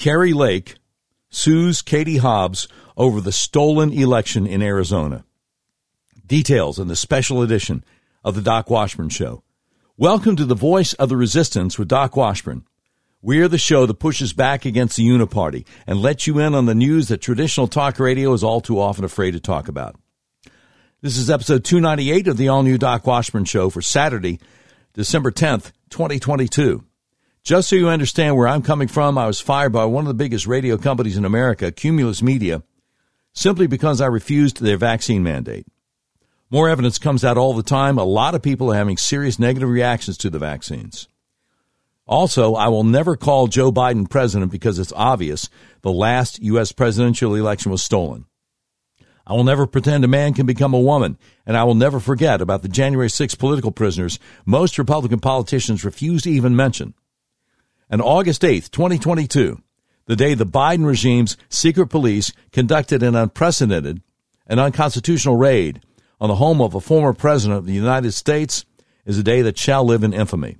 Kari Lake sues Katie Hobbs over the stolen election in Arizona. Details in the special edition of the Doc Washburn Show. Welcome to the Voice of the Resistance with Doc Washburn. We're the show that pushes back against the Uniparty and lets you in on the news that traditional talk radio is all too often afraid to talk about. This is episode 298 of the all new Doc Washburn Show for Saturday, December 10th, 2022. Just so you understand where I'm coming from, I was fired by one of the biggest radio companies in America, Cumulus Media, simply because I refused their vaccine mandate. More evidence comes out all the time. A lot of people are having serious negative reactions to the vaccines. Also, I will never call Joe Biden president because it's obvious the last U.S. presidential election was stolen. I will never pretend a man can become a woman, and I will never forget about the January 6 political prisoners most Republican politicians refuse to even mention. And August 8th, 2022, the day the Biden regime's secret police conducted an unprecedented and unconstitutional raid on the home of a former president of the United States, is a day that shall live in infamy.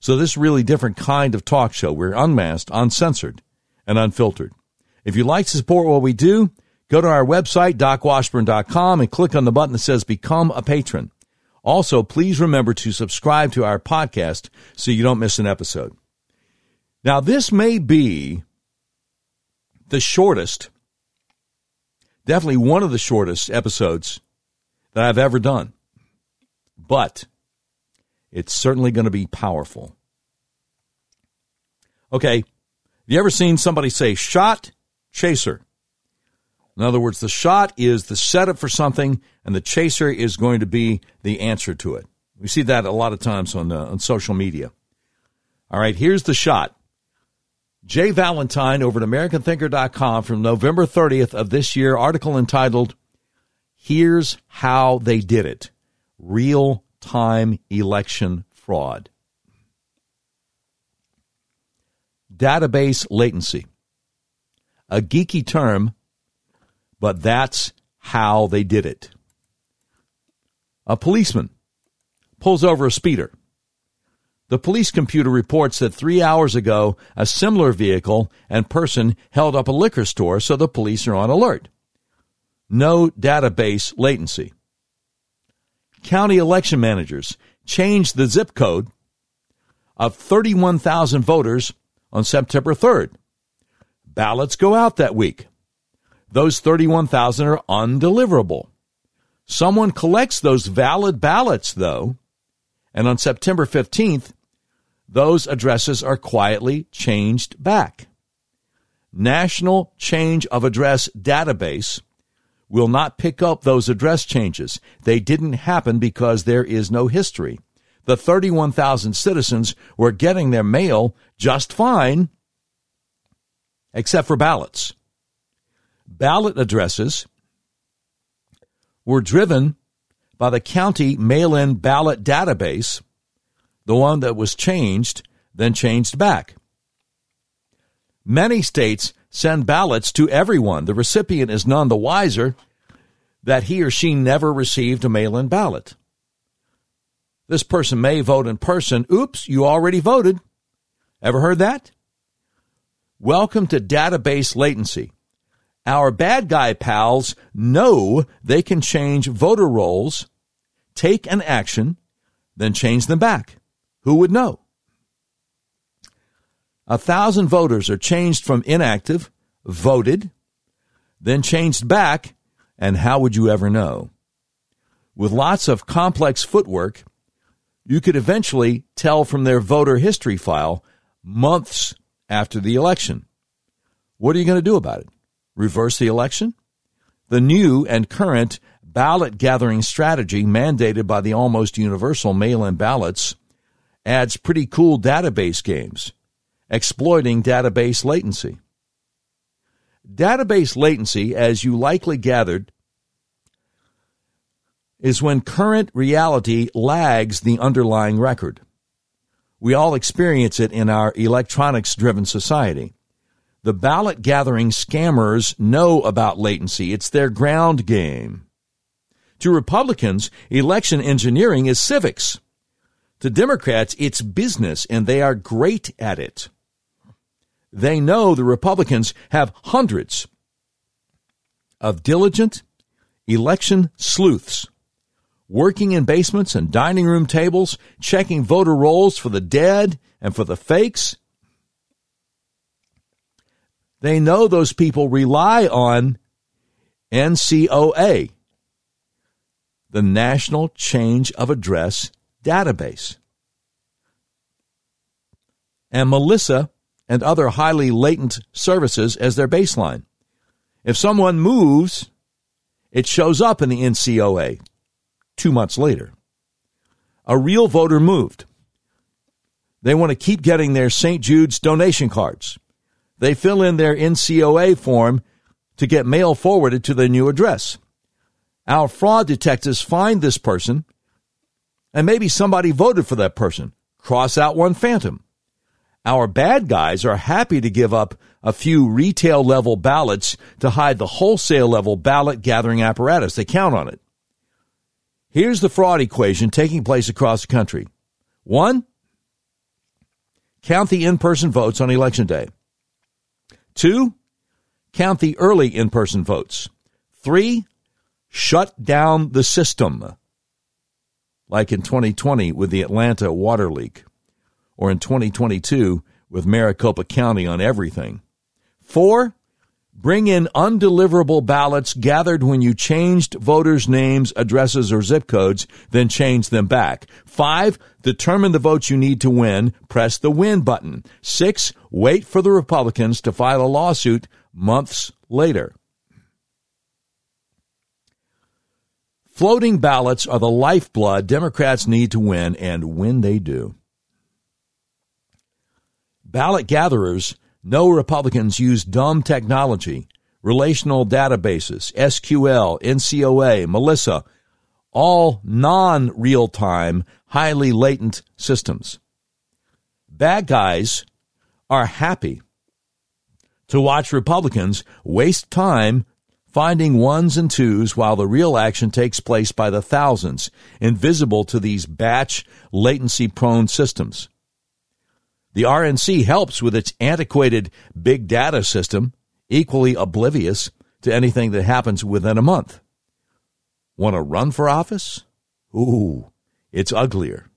So this really different kind of talk show. We're unmasked, uncensored, and unfiltered. If you'd like to support what we do, Go to our website, docwashburn.com, and click on the button that says Become a Patron. Also, please remember to subscribe to our podcast so you don't miss an episode. Now, this may be the shortest, definitely one of the shortest episodes that I've ever done, but it's certainly going to be powerful. Okay, have you ever seen somebody say shot, chaser? In other words, the shot is the setup for something, and the chaser is going to be the answer to it. We see that a lot of times on, uh, on social media. All right, here's the shot. Jay Valentine over at AmericanThinker.com from November 30th of this year, article entitled, Here's How They Did It Real Time Election Fraud. Database latency. A geeky term but that's how they did it. A policeman pulls over a speeder. The police computer reports that three hours ago, a similar vehicle and person held up a liquor store, so the police are on alert. No database latency. County election managers changed the zip code of 31,000 voters on September 3rd. Ballots go out that week those 31,000 are undeliverable. Someone collects those valid ballots, though, and on September 15th, those addresses are quietly changed back. National Change of Address Database will not pick up those address changes. They didn't happen because there is no history. The 31,000 citizens were getting their mail just fine, except for ballots ballot addresses were driven by the county mail in ballot database, the one that was changed, then changed back. Many states send ballots to everyone. The recipient is none the wiser that he or she never received a mail in ballot. This person may vote in person. Oops, you already voted. Ever heard that? Welcome to database latency. Our bad guy pals know they can change voter rolls, take an action, then change them back. Who would know? A thousand voters are changed from inactive, voted, then changed back, and how would you ever know? With lots of complex footwork, you could eventually tell from their voter history file months after the election. What are you going to do about it? reverse the election? The new and current ballot gathering strategy mandated by the almost universal mail in ballots adds pretty cool database games, exploiting database latency. Database latency, as you likely gathered, is when current reality lags the underlying record. We all experience it in our electronics driven society. The ballot gathering scammers know about latency. It's their ground game. To Republicans, election engineering is civics. To Democrats, it's business, and they are great at it. they know the Republicans have hundreds of diligent election sleuths working in basements and dining room tables, checking voter rolls for the dead and for the fakes. They know those people rely on NCOA, the National Change of Address Database. And Melissa and other highly latent services as their baseline. If someone moves, it shows up in the NCOA two months later. A real voter moved. They want to keep getting their St. Jude's donation cards. They fill in their NCOA form to get mail forwarded to their new address. Our fraud detectives find this person, and maybe somebody voted for that person. Cross out one phantom. Our bad guys are happy to give up a few retail level ballots to hide the wholesale level ballot gathering apparatus. They count on it. Here's the fraud equation taking place across the country. One, count the in person votes on election day. Two, count the early in person votes. Three, shut down the system, like in 2020 with the Atlanta water leak, or in 2022 with Maricopa County on everything. Four, bring in undeliverable ballots gathered when you changed voters' names, addresses, or zip codes, then change them back. Five, determine the votes you need to win, press the win button. Six, wait for the Republicans to file a lawsuit months later. Floating ballots are the lifeblood Democrats need to win, and when they do. Ballot gatherers know Republicans use dumb technology, relational databases, SQL, NCOA, Melissa, all non real time, highly latent systems. Bad guys are happy to watch Republicans waste time finding ones and twos while the real action takes place by the thousands, invisible to these batch, latency prone systems. The RNC helps with its antiquated big data system, equally oblivious to anything that happens within a month. Want to run for office? Ooh, it's uglier.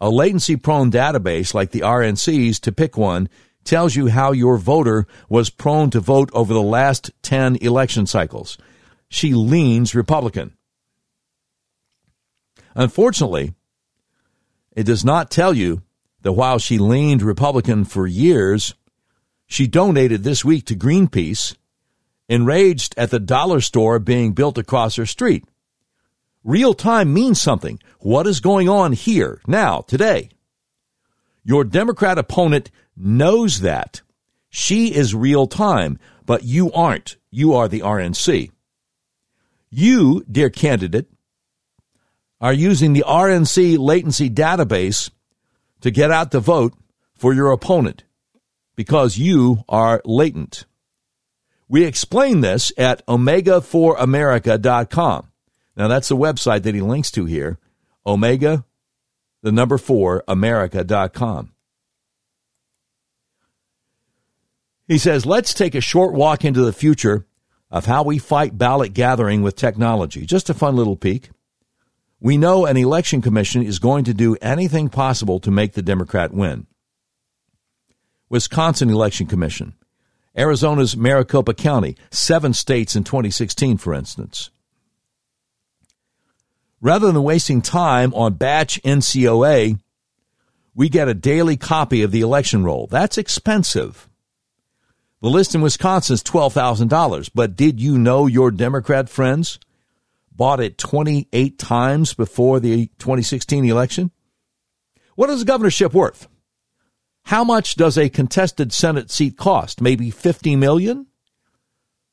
A latency prone database like the RNC's, to pick one, tells you how your voter was prone to vote over the last 10 election cycles. She leans Republican. Unfortunately, it does not tell you that while she leaned Republican for years, she donated this week to Greenpeace, enraged at the dollar store being built across her street. Real time means something. What is going on here, now, today? Your Democrat opponent knows that. She is real time, but you aren't. You are the RNC. You, dear candidate, are using the RNC latency database to get out the vote for your opponent because you are latent. We explain this at omega4america.com. Now that's the website that he links to here, omega, the number 4, america.com. He says, let's take a short walk into the future of how we fight ballot gathering with technology. Just a fun little peek. We know an election commission is going to do anything possible to make the Democrat win. Wisconsin Election Commission, Arizona's Maricopa County, seven states in 2016, for instance. Rather than wasting time on batch NCOA, we get a daily copy of the election roll. That's expensive. The list in Wisconsin is $12,000. But did you know your Democrat friends bought it 28 times before the 2016 election? What is a governorship worth? How much does a contested Senate seat cost? Maybe 50 million?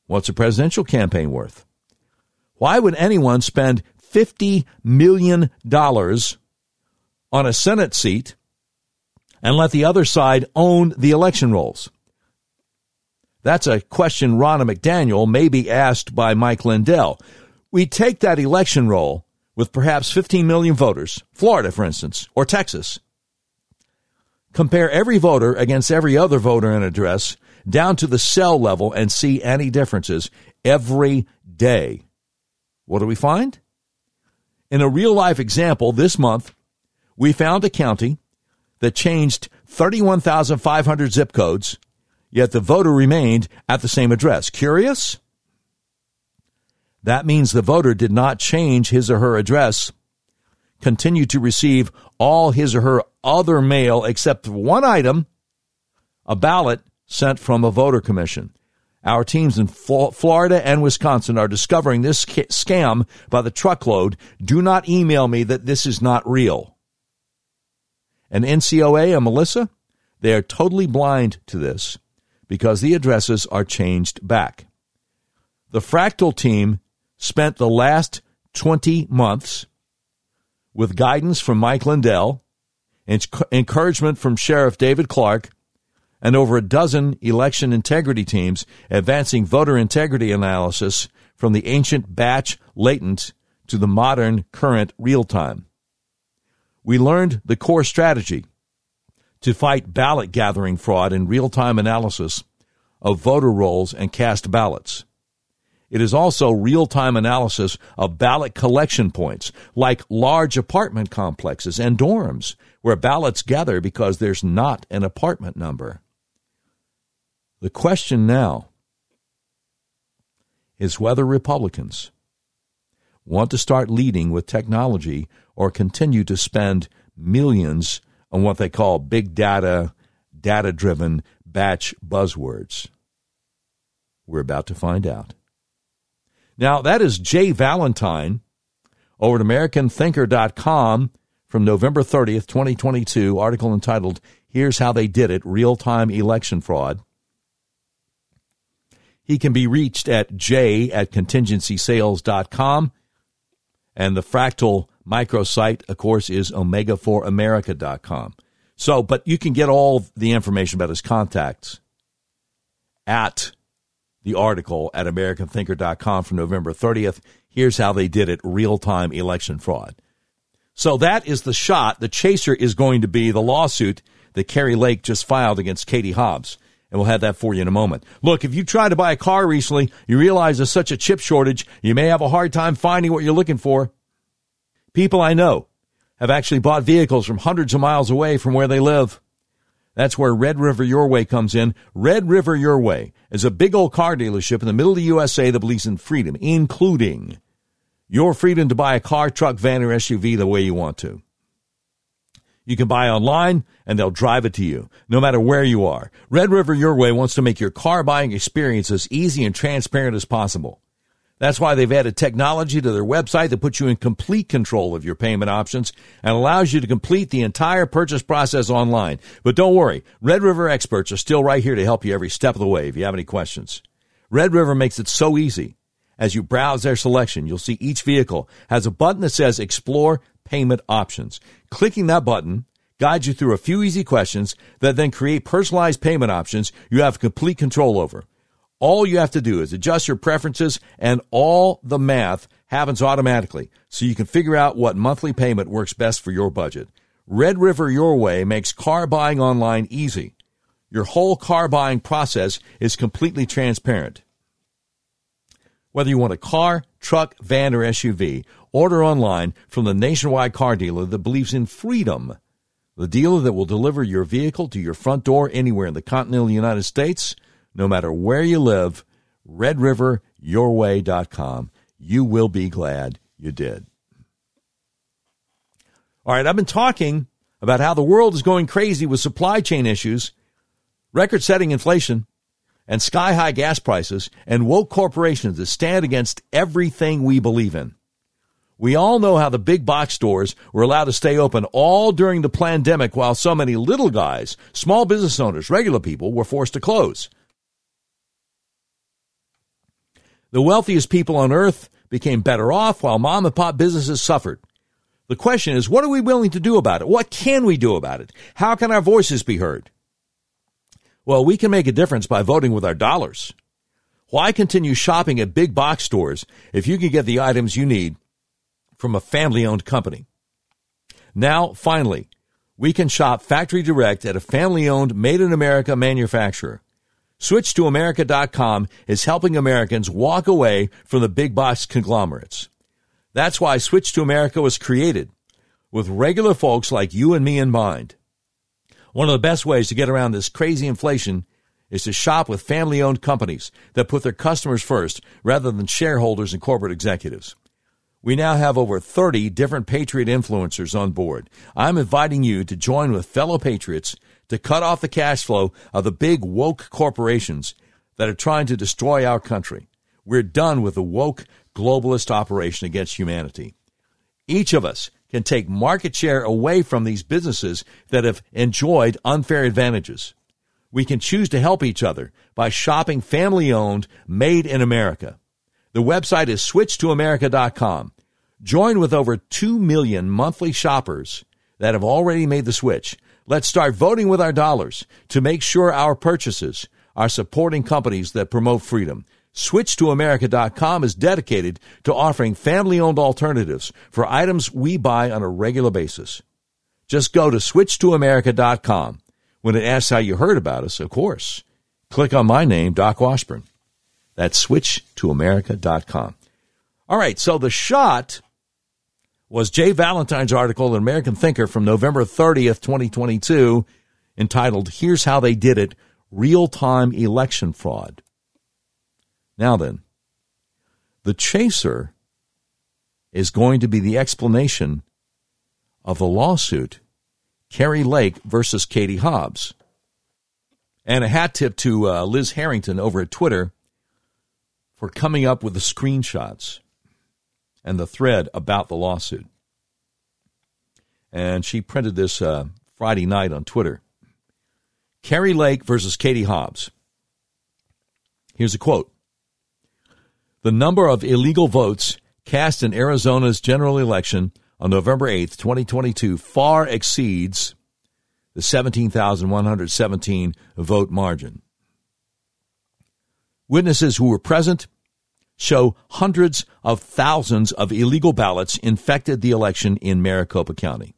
What's a presidential campaign worth? Why would anyone spend $50 million on a Senate seat and let the other side own the election rolls? That's a question Ronna McDaniel may be asked by Mike Lindell. We take that election roll with perhaps 15 million voters, Florida, for instance, or Texas. Compare every voter against every other voter in address down to the cell level and see any differences every day. What do we find? In a real life example this month, we found a county that changed 31,500 zip codes, yet the voter remained at the same address. Curious? That means the voter did not change his or her address, continued to receive all his or her other mail except one item, a ballot sent from a voter commission. Our teams in Florida and Wisconsin are discovering this scam by the truckload. Do not email me that this is not real. And NCOA and Melissa, they are totally blind to this because the addresses are changed back. The Fractal team spent the last 20 months with guidance from Mike Lindell, encouragement from Sheriff David Clarke, and over a dozen election integrity teams advancing voter integrity analysis from the ancient batch latent to the modern current real time. We learned the core strategy to fight ballot gathering fraud in real time analysis of voter rolls and cast ballots. It is also real time analysis of ballot collection points, like large apartment complexes and dorms, where ballots gather because there's not an apartment number. The question now is whether Republicans want to start leading with technology or continue to spend millions on what they call big data, data driven batch buzzwords. We're about to find out. Now, that is Jay Valentine over at AmericanThinker.com from November 30th, 2022, article entitled, Here's How They Did It Real Time Election Fraud. He can be reached at j at contingencysales.com. And the fractal microsite, of course, is omega4america.com. So, but you can get all the information about his contacts at the article at americanthinker.com from November 30th. Here's how they did it real time election fraud. So that is the shot. The chaser is going to be the lawsuit that Kari Lake just filed against Katie Hobbs and we'll have that for you in a moment. Look, if you tried to buy a car recently, you realize there's such a chip shortage, you may have a hard time finding what you're looking for. People I know have actually bought vehicles from hundreds of miles away from where they live. That's where Red River Your Way comes in. Red River Your Way is a big old car dealership in the middle of the USA that believes in freedom, including your freedom to buy a car, truck, van, or SUV the way you want to. You can buy online and they'll drive it to you, no matter where you are. Red River Your Way wants to make your car buying experience as easy and transparent as possible. That's why they've added technology to their website that puts you in complete control of your payment options and allows you to complete the entire purchase process online. But don't worry, Red River experts are still right here to help you every step of the way if you have any questions. Red River makes it so easy. As you browse their selection, you'll see each vehicle has a button that says Explore Payment Options. Clicking that button guides you through a few easy questions that then create personalized payment options you have complete control over. All you have to do is adjust your preferences and all the math happens automatically so you can figure out what monthly payment works best for your budget. Red River Your Way makes car buying online easy. Your whole car buying process is completely transparent. Whether you want a car, truck, van, or SUV, order online from the nationwide car dealer that believes in freedom. The dealer that will deliver your vehicle to your front door anywhere in the continental United States, no matter where you live, redriveryourway.com. You will be glad you did. All right, I've been talking about how the world is going crazy with supply chain issues, record setting inflation, and sky high gas prices and woke corporations that stand against everything we believe in. We all know how the big box stores were allowed to stay open all during the pandemic while so many little guys, small business owners, regular people were forced to close. The wealthiest people on earth became better off while mom and pop businesses suffered. The question is, what are we willing to do about it? What can we do about it? How can our voices be heard? Well, we can make a difference by voting with our dollars. Why continue shopping at big box stores if you can get the items you need from a family owned company? Now, finally, we can shop factory direct at a family owned, made in America manufacturer. SwitchToAmerica.com is helping Americans walk away from the big box conglomerates. That's why Switch to America was created, with regular folks like you and me in mind. One of the best ways to get around this crazy inflation is to shop with family owned companies that put their customers first rather than shareholders and corporate executives. We now have over 30 different Patriot influencers on board. I'm inviting you to join with fellow Patriots to cut off the cash flow of the big woke corporations that are trying to destroy our country. We're done with the woke globalist operation against humanity. Each of us can take market share away from these businesses that have enjoyed unfair advantages. We can choose to help each other by shopping family owned, made in America. The website is switchtoamerica.com. Join with over 2 million monthly shoppers that have already made the switch. Let's start voting with our dollars to make sure our purchases are supporting companies that promote freedom. SwitchToAmerica.com is dedicated to offering family owned alternatives for items we buy on a regular basis. Just go to SwitchToAmerica.com. When it asks how you heard about us, of course, click on my name, Doc Washburn. That's SwitchToAmerica.com. All right, so the shot was Jay Valentine's article in American Thinker from November 30th, 2022, entitled Here's How They Did It Real Time Election Fraud. Now then, the chaser is going to be the explanation of the lawsuit Kari Lake versus Katie Hobbs. And a hat tip to uh, Liz Harrington over at Twitter for coming up with the screenshots and the thread about the lawsuit. And she printed this uh, Friday night on Twitter. Kari Lake versus Katie Hobbs. Here's a quote The number of illegal votes cast in Arizona's general election on November 8th, 2022, far exceeds the 17,117 vote margin. Witnesses who were present show hundreds of thousands of illegal ballots infected the election in Maricopa County.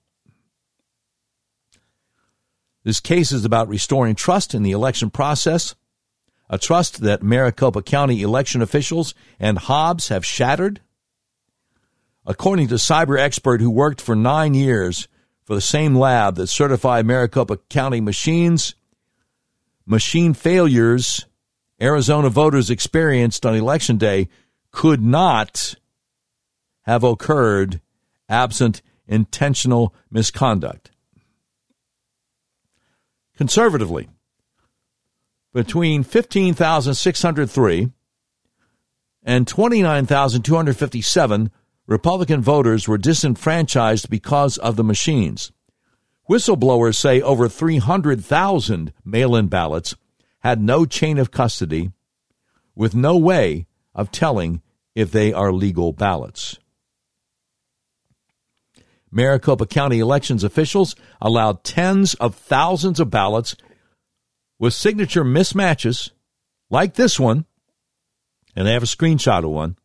This case is about restoring trust in the election process, a trust that Maricopa County election officials and Hobbs have shattered. According to cyber expert who worked for nine years for the same lab that certified Maricopa County machines, machine failures Arizona voters experienced on election day could not have occurred absent intentional misconduct. Conservatively, between 15,603 and 29,257 Republican voters were disenfranchised because of the machines. Whistleblowers say over 300,000 mail in ballots had no chain of custody with no way of telling if they are legal ballots. Maricopa County elections officials allowed tens of thousands of ballots with signature mismatches, like this one, and they have a screenshot of one,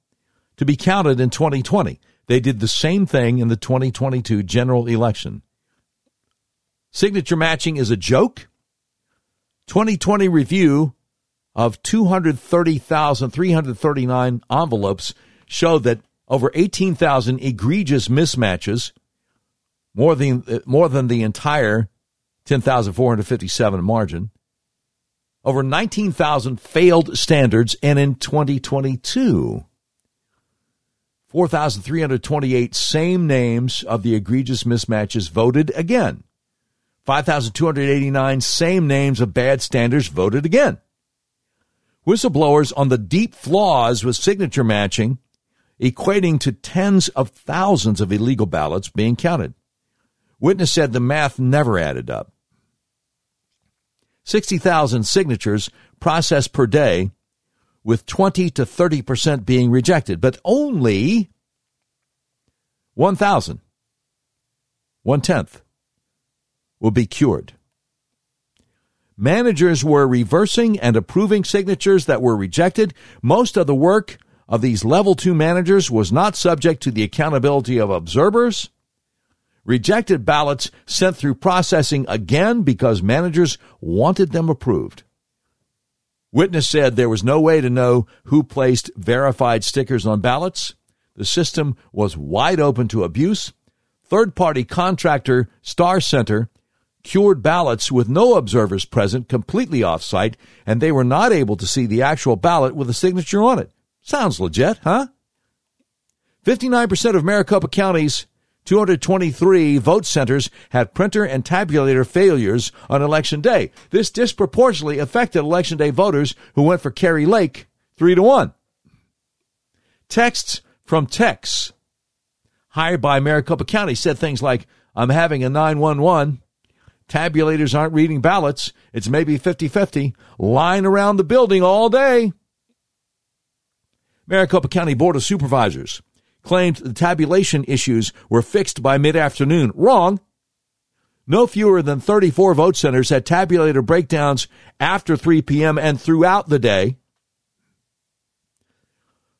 to be counted in 2020. They did the same thing in the 2022 general election. Signature matching is a joke. 2020 review of 230,339 envelopes showed that over 18,000 egregious mismatches, more than, uh, more than the entire 10,457 margin, over 19,000 failed standards, and in 2022, 4,328 same names of the egregious mismatches voted again. 5,289 same names of bad standards voted again. Whistleblowers on the deep flaws with signature matching, equating to tens of thousands of illegal ballots being counted. Witness said the math never added up. 60,000 signatures processed per day with 20 to 30% being rejected, but only 1,000, one tenth, will be cured. Managers were reversing and approving signatures that were rejected. Most of the work of these level two managers was not subject to the accountability of observers. Rejected ballots sent through processing again because managers wanted them approved. Witness said there was no way to know who placed verified stickers on ballots. The system was wide open to abuse. Third party contractor Star Center cured ballots with no observers present completely off site, and they were not able to see the actual ballot with a signature on it. Sounds legit, huh? 59% of Maricopa County's 223 vote centers had printer and tabulator failures on election day. This disproportionately affected election day voters who went for Kari Lake 3 to 1. Texts from Tex, hired by Maricopa County, said things like, I'm having a 911. Tabulators aren't reading ballots. It's maybe 50 50. Line around the building all day. Maricopa County Board of Supervisors claimed the tabulation issues were fixed by mid afternoon. Wrong. No fewer than 34 vote centers had tabulator breakdowns after 3 p.m. and throughout the day.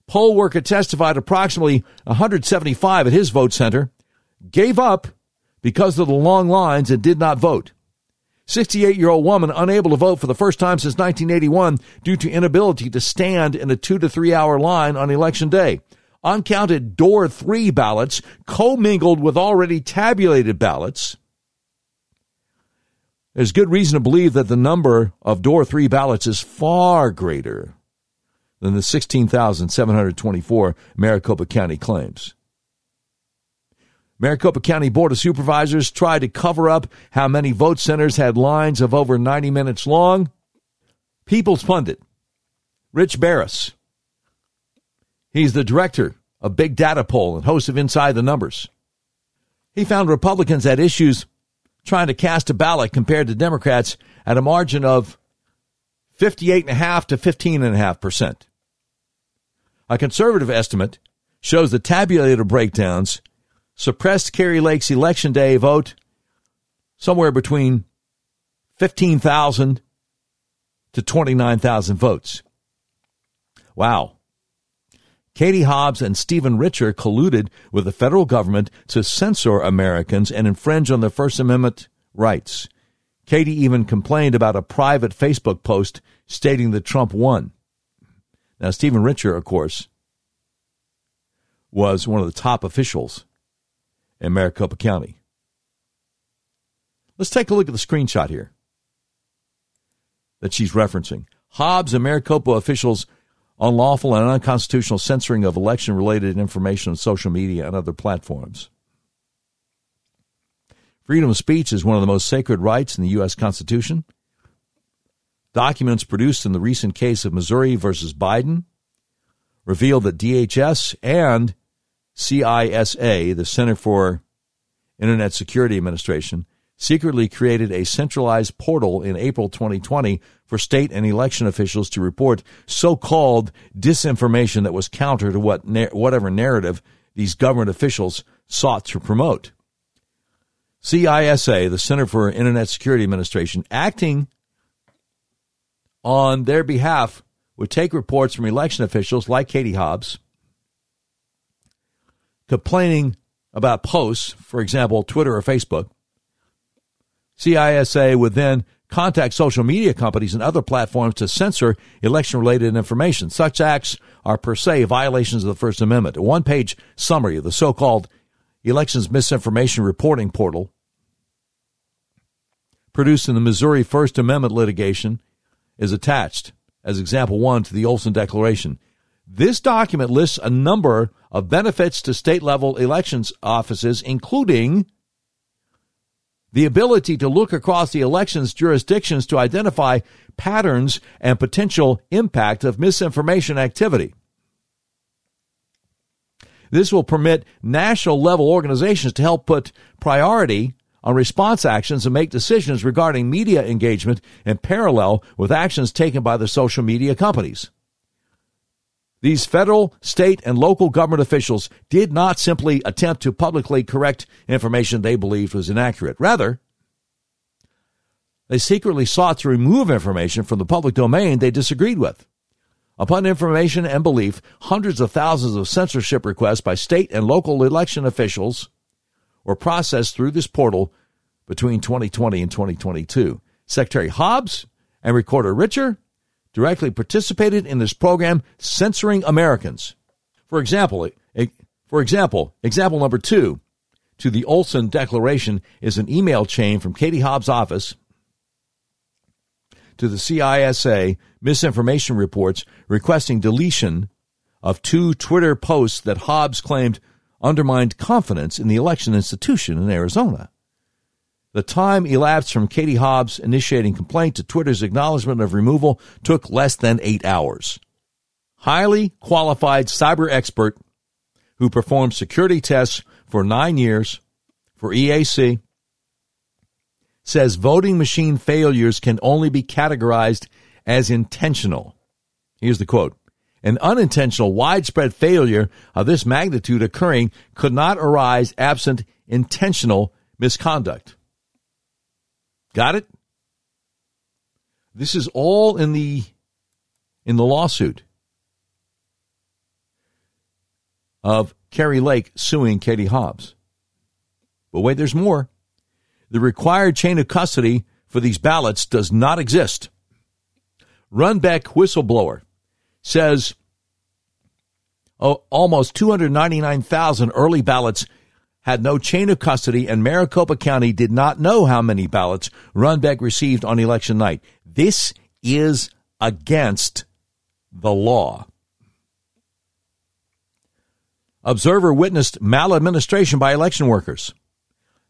Poll worker testified approximately 175 at his vote center gave up because of the long lines and did not vote. 68 year old woman unable to vote for the first time since 1981 due to inability to stand in a two to three hour line on election day. Uncounted door three ballots commingled with already tabulated ballots. There's good reason to believe that the number of door three ballots is far greater than the 16,724 Maricopa County claims. Maricopa County Board of Supervisors tried to cover up how many vote centers had lines of over 90 minutes long. People's Pundit, Rich Baris, he's the director of Big Data Poll and host of Inside the Numbers. He found Republicans had issues trying to cast a ballot compared to Democrats at a margin of 58.5 to 15.5 percent. A conservative estimate shows the tabulator breakdowns suppressed Kari Lake's election day vote somewhere between 15,000 to 29,000 votes. Wow. Katie Hobbs and Stephen Richer colluded with the federal government to censor Americans and infringe on their First Amendment rights. Katie even complained about a private Facebook post stating that Trump won. Now, Stephen Richer, of course, was one of the top officials in Maricopa County. Let's take a look at the screenshot here that she's referencing. Hobbs and Maricopa officials' unlawful and unconstitutional censoring of election related information on social media and other platforms. Freedom of speech is one of the most sacred rights in the U.S. Constitution. Documents produced in the recent case of Missouri versus Biden revealed that DHS and CISA, the Center for Internet Security Administration, secretly created a centralized portal in April 2020 for state and election officials to report so-called disinformation that was counter to what whatever narrative these government officials sought to promote. CISA, the Center for Internet Security Administration, acting on their behalf would take reports from election officials like Katie Hobbs complaining about posts, for example, Twitter or Facebook. CISA would then contact social media companies and other platforms to censor election related information. Such acts are per se violations of the First Amendment. A one page summary of the so called Elections Misinformation Reporting Portal, produced in the Missouri First Amendment litigation, is attached as example one to the Olson Declaration. This document lists a number of benefits to state level elections offices, including the ability to look across the elections jurisdictions to identify patterns and potential impact of misinformation activity. This will permit national level organizations to help put priority on response actions and make decisions regarding media engagement in parallel with actions taken by the social media companies. These federal, state, and local government officials did not simply attempt to publicly correct information they believed was inaccurate. Rather, they secretly sought to remove information from the public domain they disagreed with. Upon information and belief, hundreds of thousands of censorship requests by state and local election officials were processed through this portal between 2020 and 2022. Secretary Hobbs and Recorder Richer directly participated in this program censoring Americans. For example, for example, example number two to the Olson Declaration is an email chain from Katie Hobbs' office to the CISA misinformation reports requesting deletion of two Twitter posts that Hobbs claimed undermined confidence in the election institution in Arizona. The time elapsed from Katie Hobbs initiating complaint to Twitter's acknowledgement of removal took less than eight hours. Highly qualified cyber expert who performed security tests for nine years for EAC says voting machine failures can only be categorized as intentional. Here's the quote. An unintentional widespread failure of this magnitude occurring could not arise absent intentional misconduct. Got it? This is all in the in the lawsuit of Kari Lake suing Katie Hobbs. But wait, there's more. The required chain of custody for these ballots does not exist. Runbeck whistleblower says oh, almost 299,000 early ballots had no chain of custody, and Maricopa County did not know how many ballots Runbeck received on election night. This is against the law. Observer witnessed maladministration by election workers.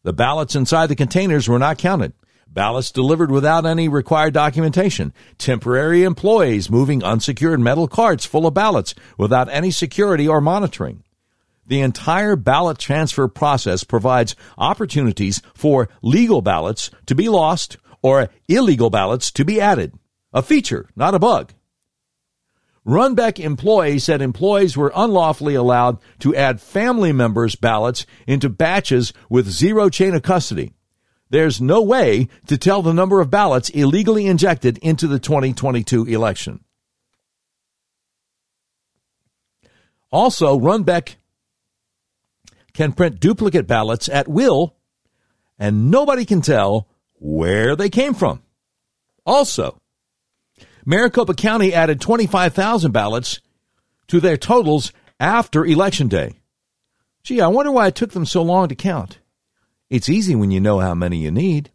The ballots inside the containers were not counted. Ballots delivered without any required documentation. Temporary employees moving unsecured metal carts full of ballots without any security or monitoring. The entire ballot transfer process provides opportunities for legal ballots to be lost or illegal ballots to be added. A feature, not a bug. Runbeck employees said employees were unlawfully allowed to add family members' ballots into batches with zero chain of custody. There's no way to tell the number of ballots illegally injected into the 2022 election. Also, Runbeck can print duplicate ballots at will, and nobody can tell where they came from. Also, Maricopa County added 25,000 ballots to their totals after Election Day. Gee, I wonder why it took them so long to count. It's easy when you know how many you need.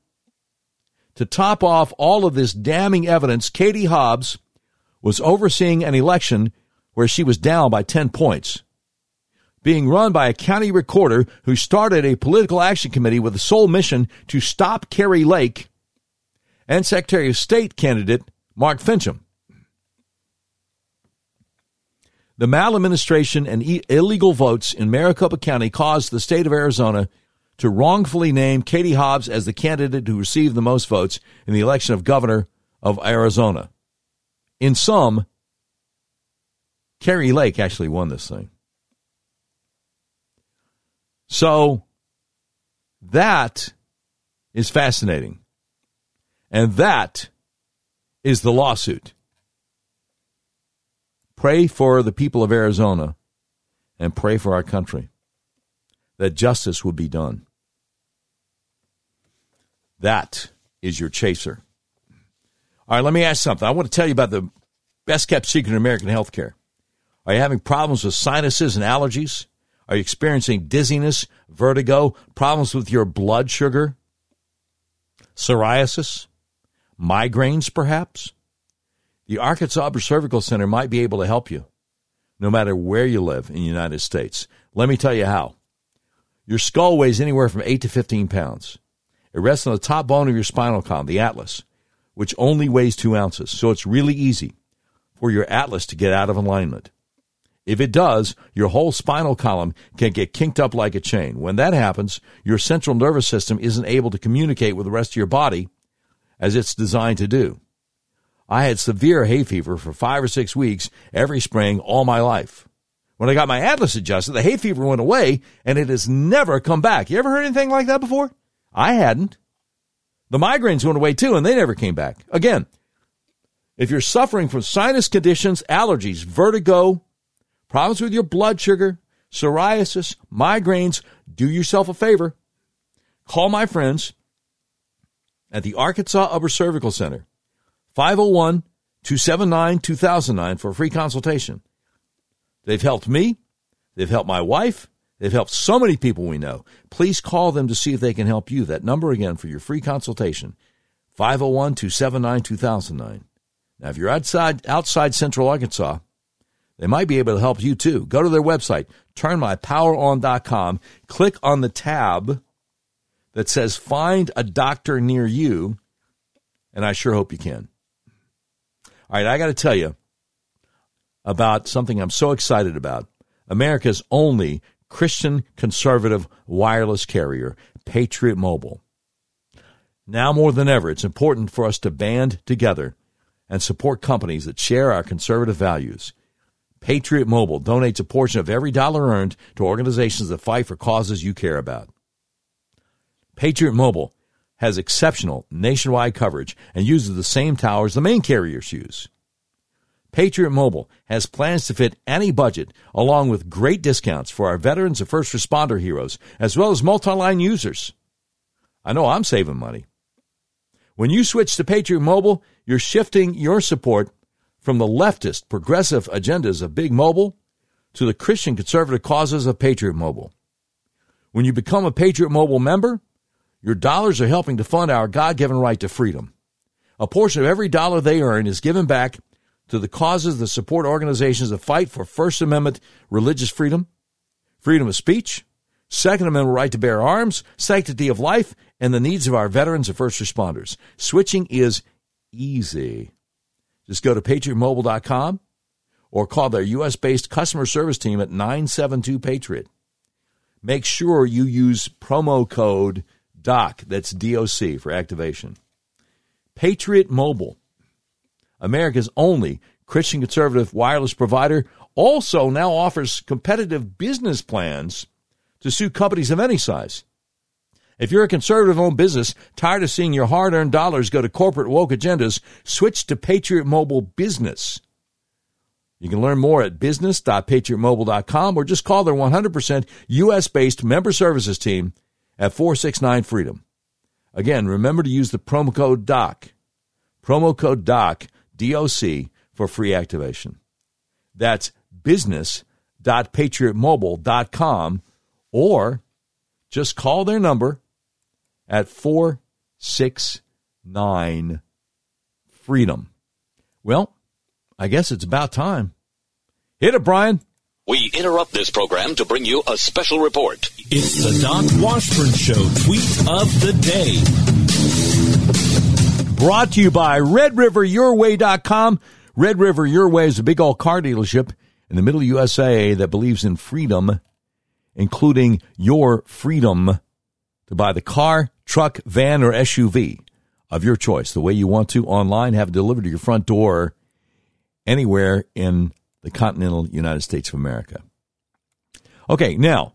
To top off all of this damning evidence, Katie Hobbs was overseeing an election where she was down by 10 points. Being run by a county recorder who started a political action committee with the sole mission to stop Kari Lake and Secretary of State candidate Mark Finchem. The maladministration and illegal votes in Maricopa County caused the state of Arizona to wrongfully name Katie Hobbs as the candidate who received the most votes in the election of governor of Arizona. In sum, Kari Lake actually won this thing. So that is fascinating. And that is the lawsuit. Pray for the people of Arizona and pray for our country that justice would be done. That is your chaser. All right, let me ask something. I want to tell you about the best kept secret in American healthcare. Are you having problems with sinuses and allergies? Are you experiencing dizziness, vertigo, problems with your blood sugar, psoriasis, migraines perhaps? The Arkansas Cervical Center might be able to help you, no matter where you live in the United States. Let me tell you how. Your skull weighs anywhere from 8 to 15 pounds. It rests on the top bone of your spinal column, the atlas, which only weighs two ounces. So it's really easy for your atlas to get out of alignment. If it does, your whole spinal column can get kinked up like a chain. When that happens, your central nervous system isn't able to communicate with the rest of your body as it's designed to do. I had severe hay fever for five or six weeks every spring all my life. When I got my atlas adjusted, the hay fever went away and it has never come back. You ever heard anything like that before? I hadn't. The migraines went away too, and they never came back. Again, if you're suffering from sinus conditions, allergies, vertigo, problems with your blood sugar, psoriasis, migraines, do yourself a favor. Call my friends at the Arkansas Upper Cervical Center, 501 279 2009 for a free consultation. They've helped me, they've helped my wife, they've helped so many people we know. Please call them to see if they can help you. That number again for your free consultation, 501 279 2009. Now, if you're outside, outside Central Arkansas, they might be able to help you too. Go to their website, turnmypoweron.com, click on the tab that says find a doctor near you, and I sure hope you can. All right, I got to tell you about something I'm so excited about. America's only Christian conservative wireless carrier, Patriot Mobile. Now more than ever, it's important for us to band together and support companies that share our conservative values. Patriot Mobile donates a portion of every dollar earned to organizations that fight for causes you care about. Patriot Mobile has exceptional nationwide coverage and uses the same towers the main carriers use. Patriot Mobile has plans to fit any budget, along with great discounts for our veterans and first responder heroes, as well as multi line users. I know I'm saving money. When you switch to Patriot Mobile, you're shifting your support from the leftist progressive agendas of Big Mobile to the Christian conservative causes of Patriot Mobile. When you become a Patriot Mobile member, your dollars are helping to fund our God given right to freedom. A portion of every dollar they earn is given back to the causes that support organizations that fight for First Amendment religious freedom, freedom of speech, Second Amendment right to bear arms, sanctity of life, and the needs of our veterans and first responders. Switching is easy. Just go to patriotmobile.com or call their U.S. based customer service team at 972 Patriot. Make sure you use promo code DOC, that's DOC for activation. Patriot Mobile, America's only Christian conservative wireless provider, also now offers competitive business plans to suit companies of any size. If you're a conservative owned business tired of seeing your hard earned dollars go to corporate woke agendas, switch to Patriot Mobile Business. You can learn more at business.patriotmobile.com or just call their 100% U.S. based member services team at 469 Freedom. Again, remember to use the promo code DOC, promo code DOC, DOC, for free activation. That's business.patriotmobile.com or just call their number at 469 Freedom. Well, I guess it's about time. Hit it, Brian. We interrupt this program to bring you a special report. It's the Doc Washburn Show tweet of the day. Brought to you by RedRiverYourWay.com. Red River Your Way is a big old car dealership in the middle of USA that believes in freedom, including your freedom to buy the car, truck, van, or SUV of your choice, the way you want to online, have it delivered to your front door anywhere in the continental United States of America. Okay, now,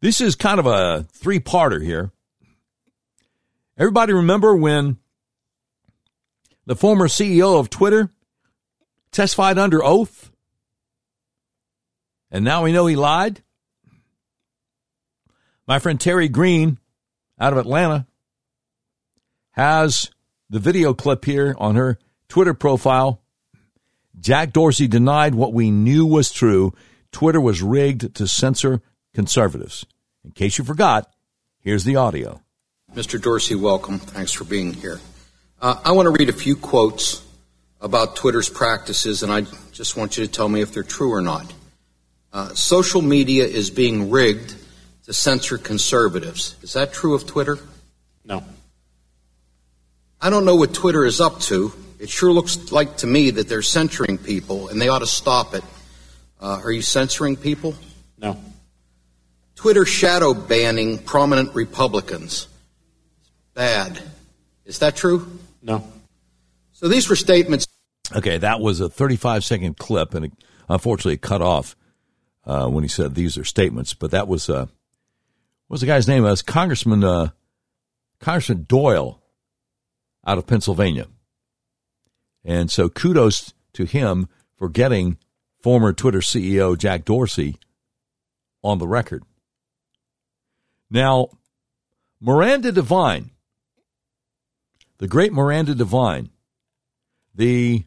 this is kind of a three parter here. Everybody remember when the former CEO of Twitter testified under oath? And now we know he lied? My friend Terry Green out of Atlanta has the video clip here on her Twitter profile. Jack Dorsey denied what we knew was true. Twitter was rigged to censor conservatives. In case you forgot, here's the audio. Mr. Dorsey, welcome. Thanks for being here. Uh, I want to read a few quotes about Twitter's practices, and I just want you to tell me if they're true or not. Uh, social media is being rigged to censor conservatives. Is that true of Twitter? No. I don't know what Twitter is up to. It sure looks like to me that they're censoring people, and they ought to stop it. Uh, are you censoring people? No. Twitter shadow banning prominent Republicans. Bad. Is that true? No. So these were statements. Okay, that was a 35 second clip, and it, unfortunately, it cut off uh, when he said these are statements. But that was uh, what was the guy's name? It was Congressman uh, Congressman Doyle out of Pennsylvania. And so kudos to him for getting former Twitter CEO Jack Dorsey on the record. Now, Miranda Devine, the great Miranda Devine, the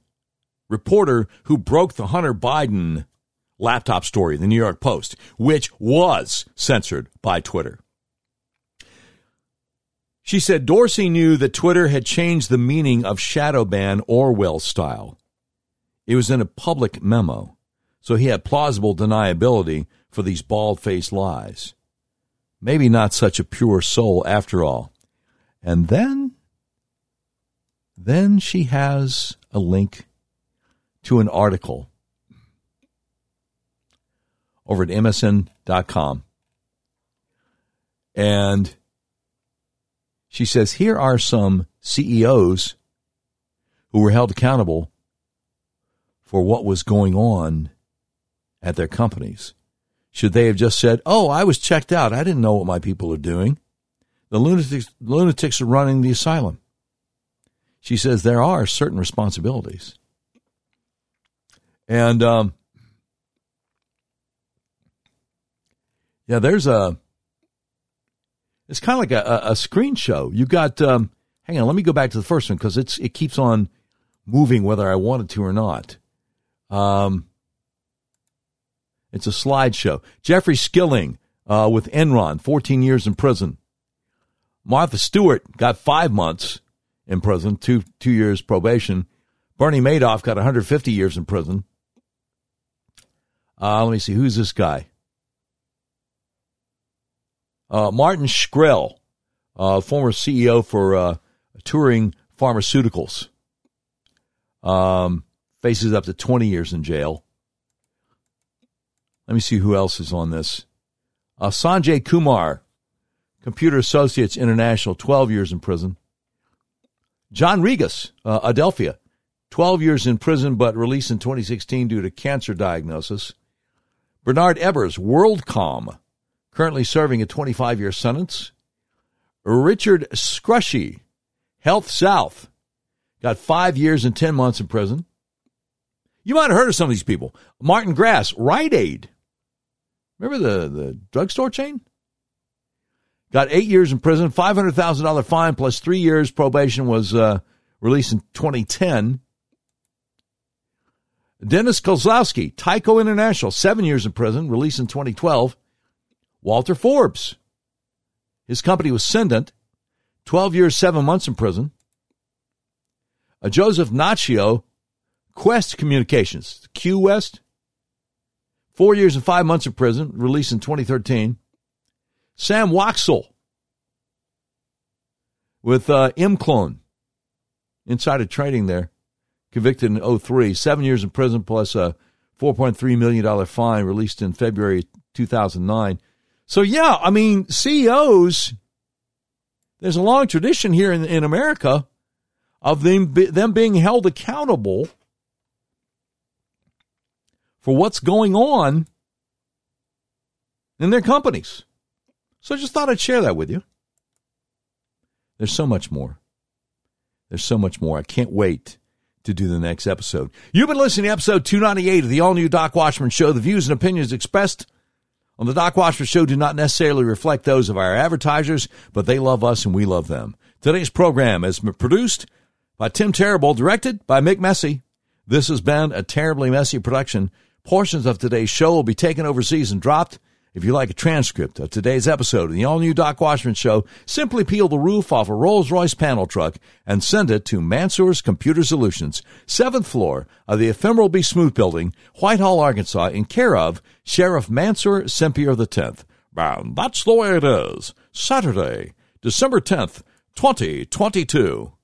reporter who broke the Hunter Biden laptop story, the New York Post, which was censored by Twitter. She said Dorsey knew that Twitter had changed the meaning of shadow ban Orwell style. It was in a public memo, so he had plausible deniability for these bald faced lies. Maybe not such a pure soul after all. And then, then she has a link to an article over at MSN.com. And she says, here are some CEOs who were held accountable for what was going on at their companies. Should they have just said, oh, I was checked out. I didn't know what my people are doing. The lunatics, lunatics are running the asylum. She says there are certain responsibilities. And um, yeah, there's a. It's kind of like a, a, screen show. You got. Um, hang on, let me go back to the first one because it's it keeps on moving whether I wanted to or not. Um, it's a slideshow. Jeffrey Skilling uh, with Enron, 14 years in prison. Martha Stewart got five months in prison, two two years probation. Bernie Madoff got 150 years in prison. Uh, let me see. Who's this guy? Uh, Martin Shkreli, uh, former CEO for uh, Turing Pharmaceuticals, um, faces up to 20 years in jail. Let me see who else is on this. Uh, Sanjay Kumar, Computer Associates International, 12 years in prison. John Rigas, uh, Adelphia, 12 years in prison but released in 2016 due to cancer diagnosis. Bernard Ebbers, WorldCom, currently serving a 25 year sentence. Richard Scrushy, Health South, got five years and 10 months in prison. You might have heard of some of these people. Martin Grass, Rite Aid. Remember the, the drugstore chain? Got eight years in prison, $500,000 fine plus three years probation was uh, released in 2010. Dennis Kozlowski, Tyco International, seven years in prison, released in 2012. Walter Forbes, his company was Cendant, 12 years, seven months in prison. Uh, Joseph Nacchio, Qwest Communications, Q West, four years and five months in prison, released in 2013. Sam Waksal. With uh, Imclone, insider trading there, convicted in 03, seven years in prison plus a $4.3 million fine, released in February 2009. So, yeah, I mean, CEOs, there's a long tradition here in, in America of them, them being held accountable for what's going on in their companies. So I just thought I'd share that with you. There's so much more. There's so much more. I can't wait to do the next episode. You've been listening to episode 298 of the all new Doc Washburn Show. The views and opinions expressed on the Doc Washburn Show do not necessarily reflect those of our advertisers, but they love us and we love them. Today's program is produced by Tim Terrible, directed by Mick Messy. This has been a terribly messy production. Portions of today's show will be taken overseas and dropped. If you like a transcript of today's episode of the all new Doc Washburn Show, simply peel the roof off a Rolls Royce panel truck and send it to Mansour's Computer Solutions, seventh floor of the Ephemeral Be Smooth Building, Whitehall, Arkansas, in care of Sheriff Mansour Sempier X. And that's the way it is. Saturday, December 10th, 2022.